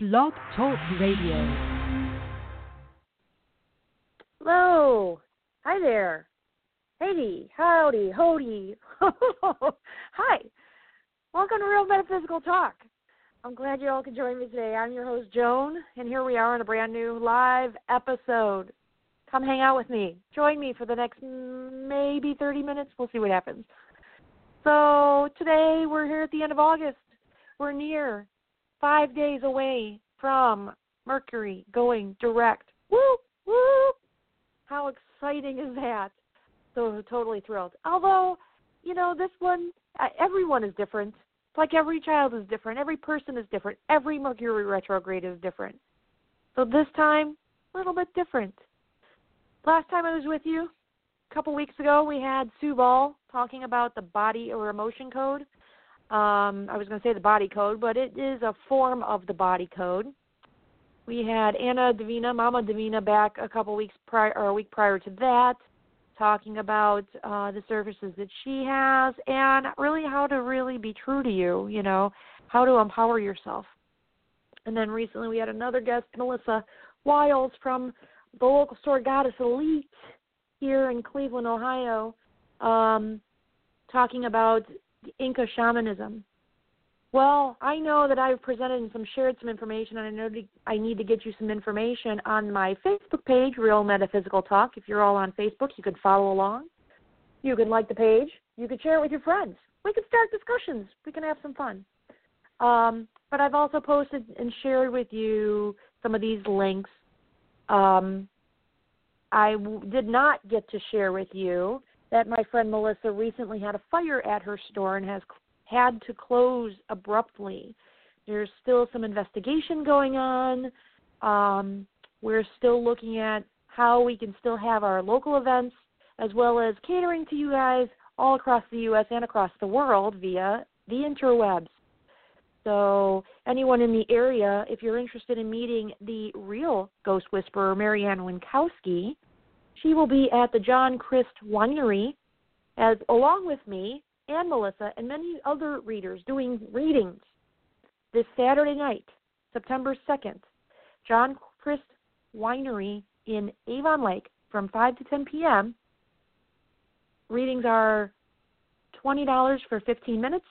Blog Talk Radio. Hello. Hi there. Hey, howdy, hody. Hi. Welcome to Real Metaphysical Talk. I'm glad you all could join me today. I'm your host, Joan, and here we are on a brand new live episode. Come hang out with me. Join me for the next maybe 30 minutes. We'll see what happens. So, today we're here at the end of August. We're near five days away from Mercury going direct. Woo! Woo! How exciting is that? So totally thrilled. Although, you know, this one, uh, everyone is different. Like every child is different. Every person is different. Every Mercury retrograde is different. So this time, a little bit different. Last time I was with you, a couple weeks ago, we had Sue Ball talking about the body or emotion code um, I was going to say the body code, but it is a form of the body code. We had Anna Davina, Mama Davina, back a couple weeks prior, or a week prior to that, talking about uh, the services that she has and really how to really be true to you. You know, how to empower yourself. And then recently we had another guest, Melissa Wiles from the local store Goddess Elite here in Cleveland, Ohio, um, talking about Inca shamanism. Well, I know that I've presented and some shared some information, and I know I need to get you some information on my Facebook page, Real Metaphysical Talk. If you're all on Facebook, you can follow along. You can like the page. You can share it with your friends. We can start discussions. We can have some fun. Um, but I've also posted and shared with you some of these links. Um, I w- did not get to share with you that my friend Melissa recently had a fire at her store and has had to close abruptly. There's still some investigation going on. Um, we're still looking at how we can still have our local events as well as catering to you guys all across the U.S. and across the world via the interwebs. So, anyone in the area, if you're interested in meeting the real ghost whisperer, Mary Ann Winkowski, she will be at the John Christ Winery, as along with me and Melissa and many other readers doing readings this Saturday night, September 2nd. John Christ Winery in Avon Lake from 5 to 10 p.m. Readings are $20 for 15 minutes.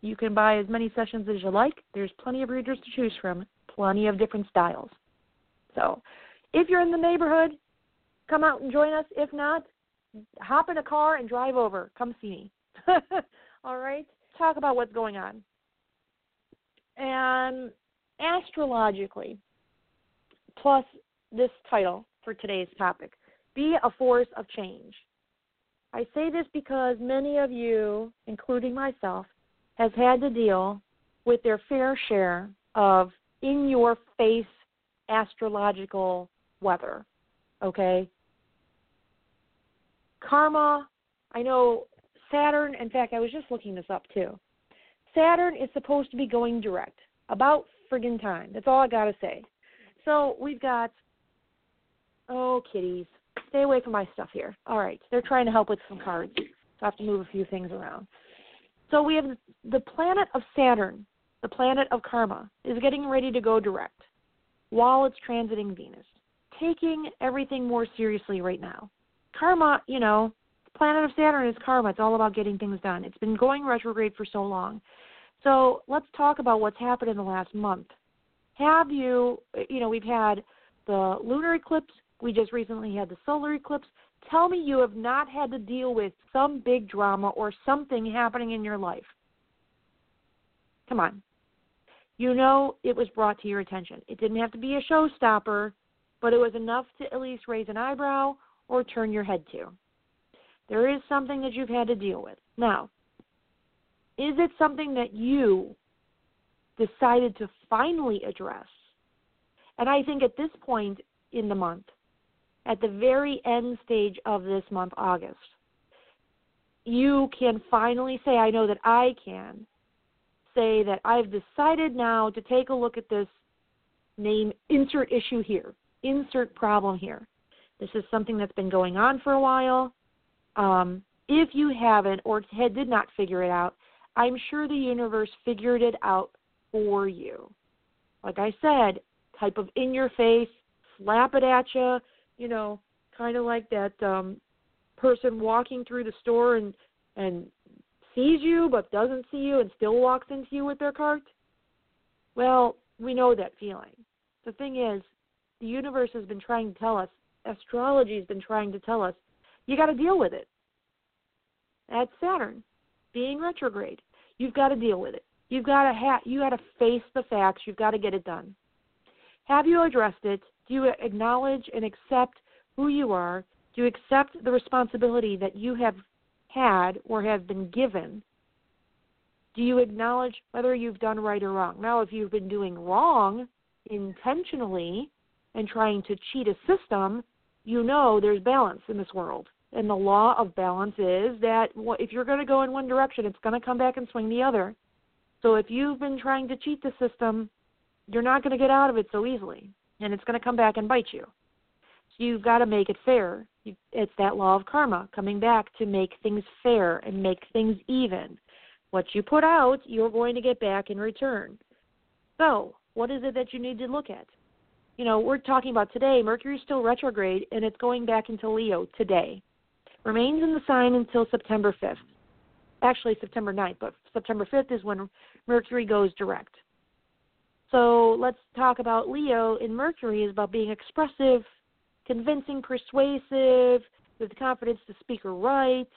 You can buy as many sessions as you like. There's plenty of readers to choose from, plenty of different styles. So, if you're in the neighborhood, come out and join us. If not, hop in a car and drive over. Come see me. All right? Talk about what's going on. And astrologically, plus this title for today's topic Be a Force of Change. I say this because many of you, including myself, has had to deal with their fair share of in your face astrological weather. Okay? karma, I know Saturn, in fact, I was just looking this up too. Saturn is supposed to be going direct. About friggin' time. That's all I got to say. So we've got, oh, kitties. Stay away from my stuff here. All right. They're trying to help with some cards. So I have to move a few things around. So we have the planet of Saturn, the planet of karma, is getting ready to go direct while it's transiting Venus, taking everything more seriously right now karma, you know, planet of Saturn is karma. It's all about getting things done. It's been going retrograde for so long. So let's talk about what's happened in the last month. Have you, you know, we've had the lunar eclipse. We just recently had the solar eclipse. Tell me you have not had to deal with some big drama or something happening in your life. Come on. You know it was brought to your attention. It didn't have to be a showstopper, but it was enough to at least raise an eyebrow or turn your head to. There is something that you've had to deal with. Now, is it something that you decided to finally address? And I think at this point in the month, at the very end stage of this month, August, you can finally say, I know that I can say that I've decided now to take a look at this name, insert issue here, insert problem here. This is something that's been going on for a while. Um, if you haven't or did not figure it out, I'm sure the universe figured it out for you. like I said, type of in your face, slap it at you, you know, kind of like that um person walking through the store and and sees you but doesn't see you and still walks into you with their cart. Well, we know that feeling. The thing is, the universe has been trying to tell us, astrology has been trying to tell us, you got to deal with it. That's Saturn being retrograde. You've got to deal with it. You've got to ha- you got to face the facts. You've got to get it done. Have you addressed it? Do you acknowledge and accept who you are? Do you accept the responsibility that you have had or have been given? Do you acknowledge whether you've done right or wrong? Now, if you've been doing wrong intentionally and trying to cheat a system, you know there's balance in this world. And the law of balance is that if you're going to go in one direction, it's going to come back and swing the other. So if you've been trying to cheat the system, you're not going to get out of it so easily, and it's going to come back and bite you. So you've got to make it fair. It's that law of karma coming back to make things fair and make things even. What you put out, you're going to get back in return. So, what is it that you need to look at? You know, we're talking about today, Mercury's still retrograde and it's going back into Leo today remains in the sign until September 5th. Actually, September 9th, but September 5th is when Mercury goes direct. So let's talk about Leo in Mercury is about being expressive, convincing, persuasive, with the confidence to speak or write.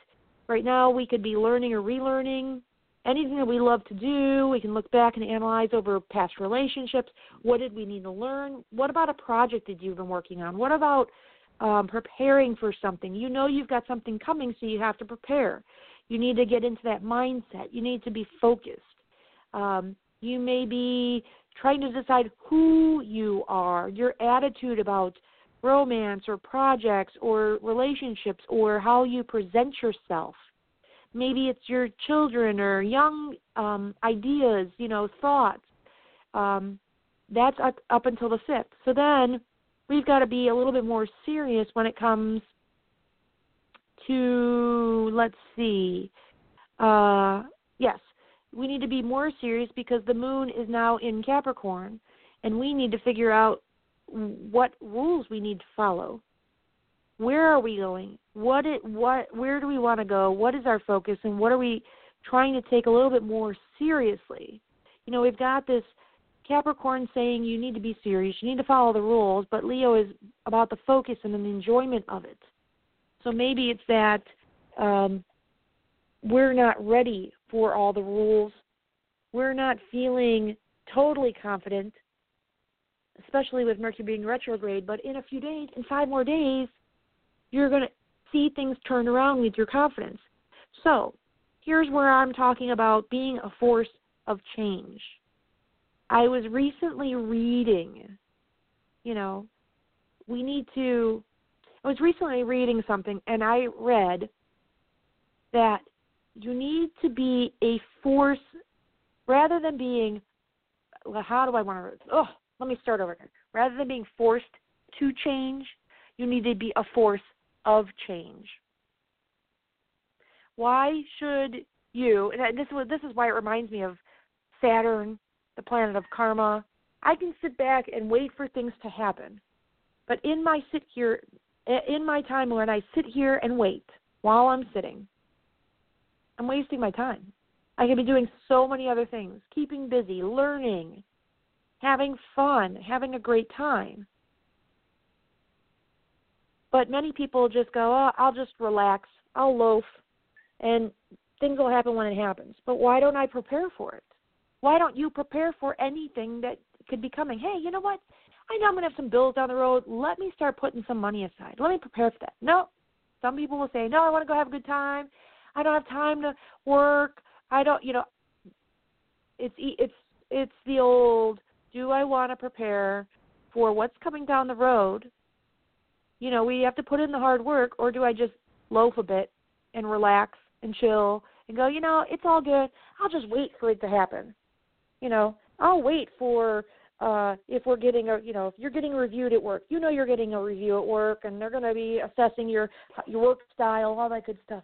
Right now, we could be learning or relearning. Anything that we love to do, we can look back and analyze over past relationships. What did we need to learn? What about a project that you've been working on? What about um, preparing for something. You know you've got something coming, so you have to prepare. You need to get into that mindset. You need to be focused. Um, you may be trying to decide who you are, your attitude about romance or projects or relationships or how you present yourself. Maybe it's your children or young um, ideas, you know, thoughts. Um, that's up, up until the 5th. So then we've got to be a little bit more serious when it comes to let's see uh yes we need to be more serious because the moon is now in capricorn and we need to figure out what rules we need to follow where are we going what it what where do we want to go what is our focus and what are we trying to take a little bit more seriously you know we've got this Capricorn saying you need to be serious, you need to follow the rules, but Leo is about the focus and the enjoyment of it. So maybe it's that um, we're not ready for all the rules. We're not feeling totally confident, especially with Mercury being retrograde. But in a few days, in five more days, you're going to see things turn around with your confidence. So here's where I'm talking about being a force of change. I was recently reading, you know, we need to. I was recently reading something and I read that you need to be a force rather than being. Well, how do I want to? Oh, let me start over again. Rather than being forced to change, you need to be a force of change. Why should you? And this this is why it reminds me of Saturn the planet of karma. I can sit back and wait for things to happen. But in my sit here in my time when I sit here and wait while I'm sitting, I'm wasting my time. I could be doing so many other things, keeping busy, learning, having fun, having a great time. But many people just go, oh, I'll just relax, I'll loaf, and things will happen when it happens. But why don't I prepare for it? Why don't you prepare for anything that could be coming? Hey, you know what? I know I'm going to have some bills down the road. Let me start putting some money aside. Let me prepare for that. No. Some people will say, no, I want to go have a good time. I don't have time to work. I don't, you know, it's it's it's the old do I want to prepare for what's coming down the road? You know, we have to put in the hard work or do I just loaf a bit and relax and chill and go, you know, it's all good. I'll just wait for it to happen you know, I'll wait for uh if we're getting a you know if you're getting reviewed at work you know you're getting a review at work and they're going to be assessing your your work style all that good stuff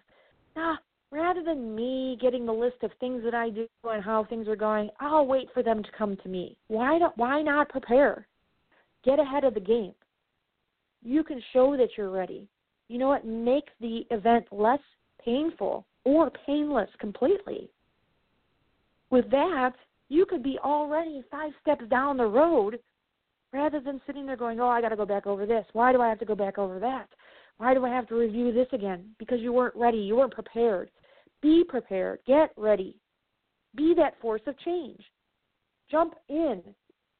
nah rather than me getting the list of things that I do and how things are going, I'll wait for them to come to me. Why not why not prepare? Get ahead of the game. You can show that you're ready. You know what? Make the event less painful or painless completely. With that, you could be already five steps down the road rather than sitting there going, Oh, I got to go back over this. Why do I have to go back over that? Why do I have to review this again? Because you weren't ready. You weren't prepared. Be prepared. Get ready. Be that force of change. Jump in.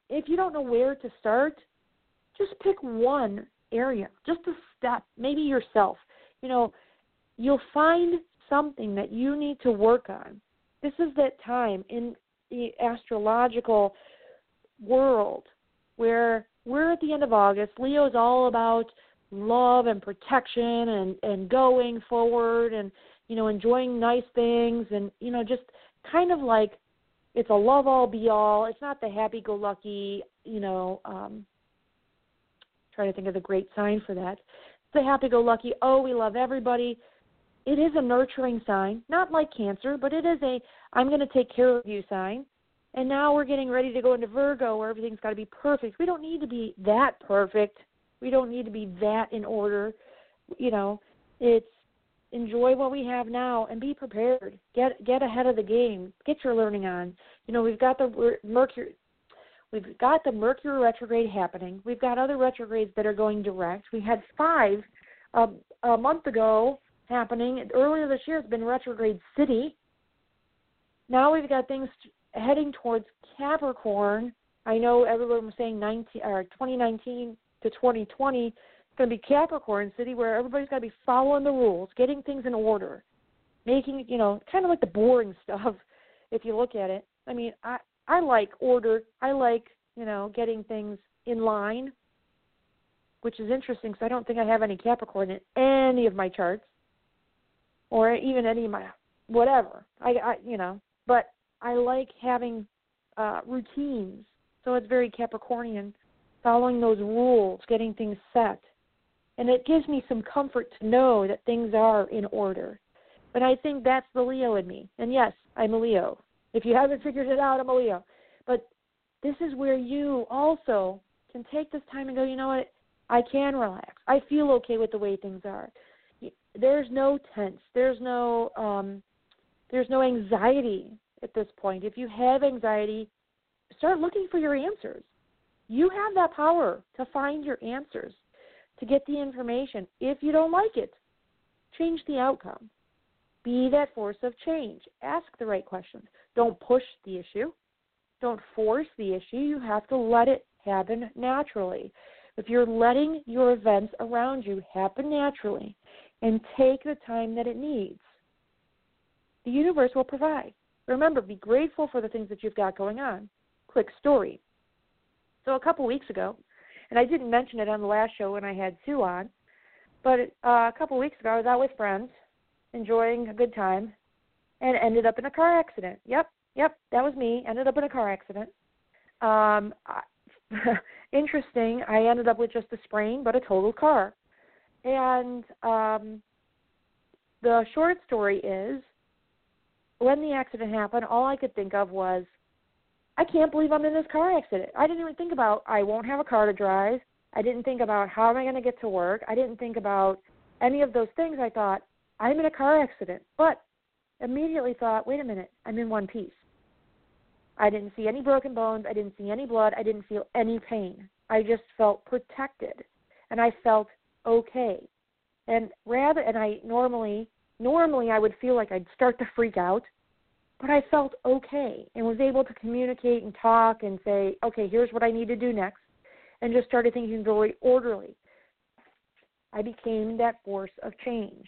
If you don't know where to start, just pick one area, just a step, maybe yourself. You know, you'll find something that you need to work on. This is that time in the astrological world where we're at the end of August. Leo is all about love and protection and and going forward and you know enjoying nice things and you know just kind of like it's a love all be all. It's not the happy go lucky, you know, um trying to think of the great sign for that. A happy go lucky, oh we love everybody. It is a nurturing sign, not like cancer, but it is a I'm going to take care of you sign. And now we're getting ready to go into Virgo where everything's got to be perfect. We don't need to be that perfect. We don't need to be that in order. You know, it's enjoy what we have now and be prepared. Get get ahead of the game. Get your learning on. You know, we've got the Mercury we've got the Mercury retrograde happening. We've got other retrogrades that are going direct. We had five um, a month ago happening. Earlier this year, it's been retrograde city. Now we've got things heading towards Capricorn. I know everyone was saying 19 or 2019 to 2020 it's going to be Capricorn city where everybody's got to be following the rules, getting things in order, making you know kind of like the boring stuff if you look at it. I mean, I I like order. I like you know getting things in line, which is interesting because I don't think I have any Capricorn in any of my charts, or even any of my whatever. I, I you know, but I like having uh, routines. So it's very Capricornian, following those rules, getting things set. And it gives me some comfort to know that things are in order. But I think that's the Leo in me. And yes, I'm a Leo. If you haven't figured it out, I'm a Leo. But this is where you also can take this time and go, you know what? I can relax. I feel okay with the way things are. There's no tense. There's no um there's no anxiety at this point. If you have anxiety, start looking for your answers. You have that power to find your answers, to get the information. If you don't like it, change the outcome. Be that force of change. Ask the right questions. Don't push the issue. Don't force the issue. You have to let it happen naturally. If you're letting your events around you happen naturally and take the time that it needs, the universe will provide. Remember, be grateful for the things that you've got going on. Quick story. So a couple weeks ago, and I didn't mention it on the last show when I had Sue on, but uh, a couple weeks ago I was out with friends, enjoying a good time, and ended up in a car accident. Yep, yep, that was me. Ended up in a car accident. Um, interesting. I ended up with just a sprain, but a totaled car. And um, the short story is when the accident happened, all I could think of was, I can't believe I'm in this car accident. I didn't even think about I won't have a car to drive. I didn't think about how am I going to get to work. I didn't think about any of those things. I thought I'm in a car accident, but immediately thought, wait a minute, I'm in one piece. I didn't see any broken bones. I didn't see any blood. I didn't feel any pain. I just felt protected, and I felt okay. And rather, and I normally normally I would feel like I'd start to freak out, but I felt okay and was able to communicate and talk and say, okay, here's what I need to do next, and just started thinking very orderly. I became that force of change,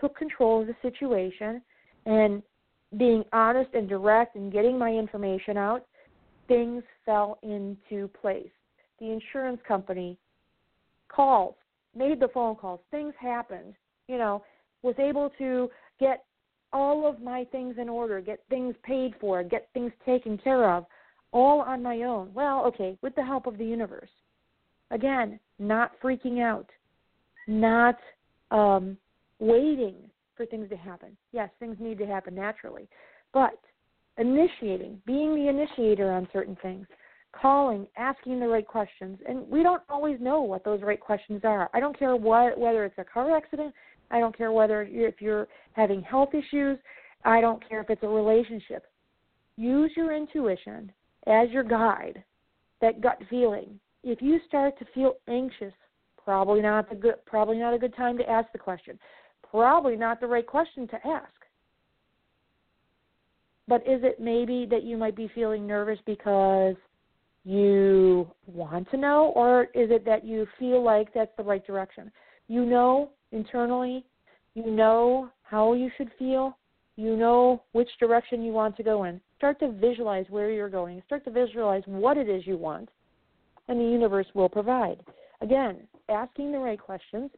took control of the situation, and being honest and direct and getting my information out, things fell into place. The insurance company called, made the phone calls, things happened. You know, was able to get all of my things in order, get things paid for, get things taken care of, all on my own. Well, okay, with the help of the universe. Again, not freaking out, not um, waiting for things to happen. Yes, things need to happen naturally. But initiating, being the initiator on certain things, calling, asking the right questions, and we don't always know what those right questions are. I don't care what whether it's a car accident, I don't care whether if you're having health issues, I don't care if it's a relationship. Use your intuition as your guide, that gut feeling. If you start to feel anxious, probably not the good probably not a good time to ask the question. Probably not the right question to ask. But is it maybe that you might be feeling nervous because you want to know, or is it that you feel like that's the right direction? You know internally, you know how you should feel, you know which direction you want to go in. Start to visualize where you're going, start to visualize what it is you want, and the universe will provide. Again, asking the right questions,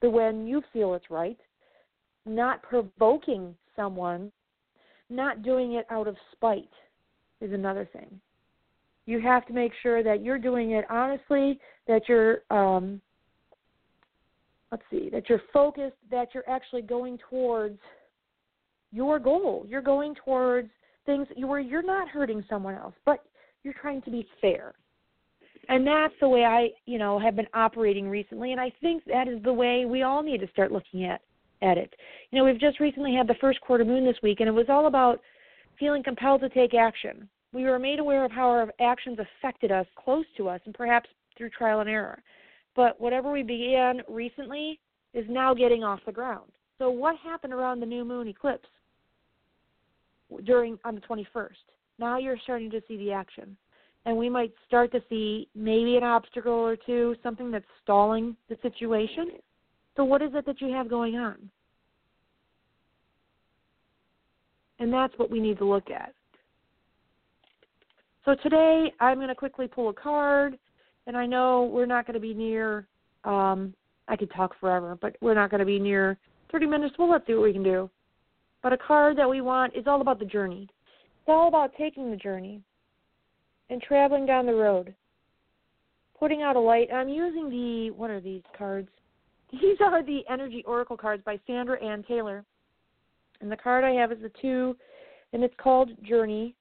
the when you feel it's right, not provoking someone, not doing it out of spite is another thing you have to make sure that you're doing it honestly, that you're um, let's see, that you're focused, that you're actually going towards your goal. You're going towards things where you're not hurting someone else, but you're trying to be fair. And that's the way I, you know, have been operating recently, and I think that is the way we all need to start looking at at it. You know, we've just recently had the first quarter moon this week, and it was all about feeling compelled to take action we were made aware of how our actions affected us close to us and perhaps through trial and error. But whatever we began recently is now getting off the ground. So what happened around the new moon eclipse during on the 21st? Now you're starting to see the action. And we might start to see maybe an obstacle or two, something that's stalling the situation. So what is it that you have going on? And that's what we need to look at. So today I'm going to quickly pull a card, and I know we're not going to be near. Um, I could talk forever, but we're not going to be near 30 minutes. Well, let's see what we can do. But a card that we want is all about the journey. It's all about taking the journey and traveling down the road, putting out a light. I'm using the what are these cards? These are the Energy Oracle cards by Sandra Anne Taylor. And the card I have is the two, and it's called Journey.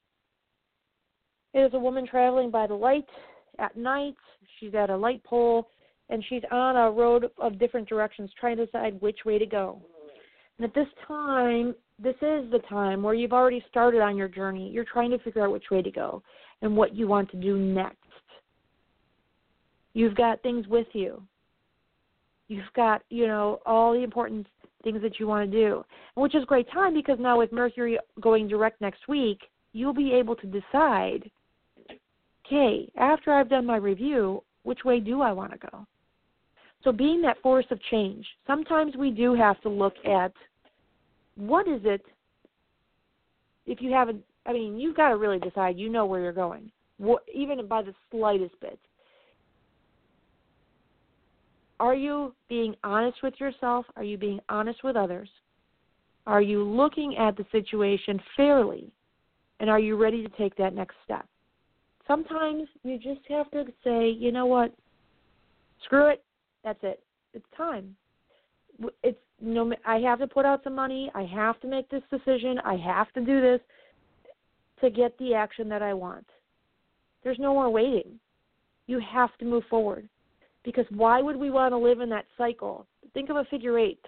It is a woman traveling by the light at night. She's at a light pole and she's on a road of different directions trying to decide which way to go. And at this time, this is the time where you've already started on your journey. You're trying to figure out which way to go and what you want to do next. You've got things with you. You've got, you know, all the important things that you want to do. Which is great time because now with Mercury going direct next week, you'll be able to decide okay, after I've done my review, which way do I want to go? So, being that force of change, sometimes we do have to look at what is it, if you haven't, I mean, you've got to really decide you know where you're going, what, even by the slightest bit. Are you being honest with yourself? Are you being honest with others? Are you looking at the situation fairly? And are you ready to take that next step? sometimes you just have to say, you know what, screw it, that's it, it's time. It's no, I have to put out some money. I have to make this decision. I have to do this to get the action that I want. There's no more waiting. You have to move forward. Because why would we want to live in that cycle? Think of a figure eight.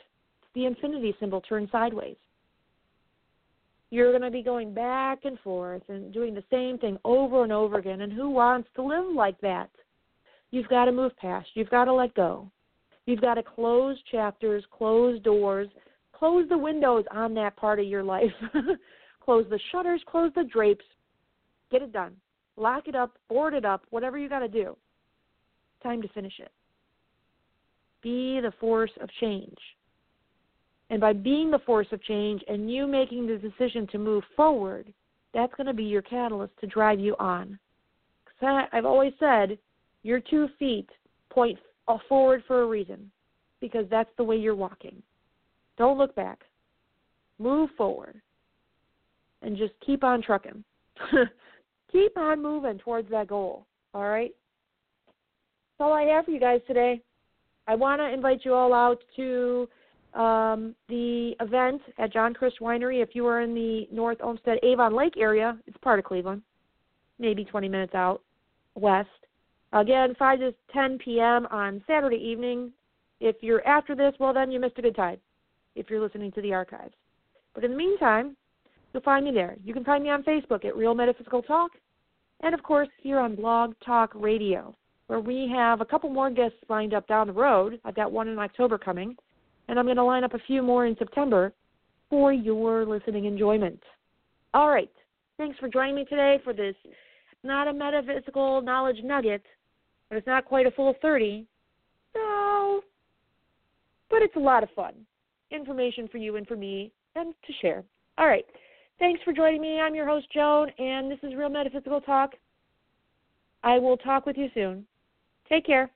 The infinity symbol turned sideways you're going to be going back and forth and doing the same thing over and over again. And who wants to live like that? You've got to move past. You've got to let go. You've got to close chapters, close doors, close the windows on that part of your life. close the shutters, close the drapes. Get it done. Lock it up, board it up, whatever you got to do. Time to finish it. Be the force of change. And by being the force of change and you making the decision to move forward, that's going to be your catalyst to drive you on. I've always said your two feet point forward for a reason because that's the way you're walking. Don't look back. Move forward and just keep on trucking. keep on moving towards that goal. All right? That's all I have for you guys today. I want to invite you all out to Um, the event at John Christ Winery, if you are in the North Olmsted Avon Lake area, it's part of Cleveland, maybe 20 minutes out west. Again, 5 to 10 p.m. on Saturday evening. If you're after this, well, then you missed a good time if you're listening to the archives. But in the meantime, you'll find me there. You can find me on Facebook at Real Metaphysical Talk, and of course, here on Blog Talk Radio, where we have a couple more guests lined up down the road. I've got one in October coming, and I'm going to line up a few more in September for your listening enjoyment. All right. Thanks for joining me today for this not a metaphysical knowledge nugget, but it's not quite a full 30. No, but it's a lot of fun. Information for you and for me and to share. All right. Thanks for joining me. I'm your host, Joan, and this is Real Metaphysical Talk. I will talk with you soon. Take care.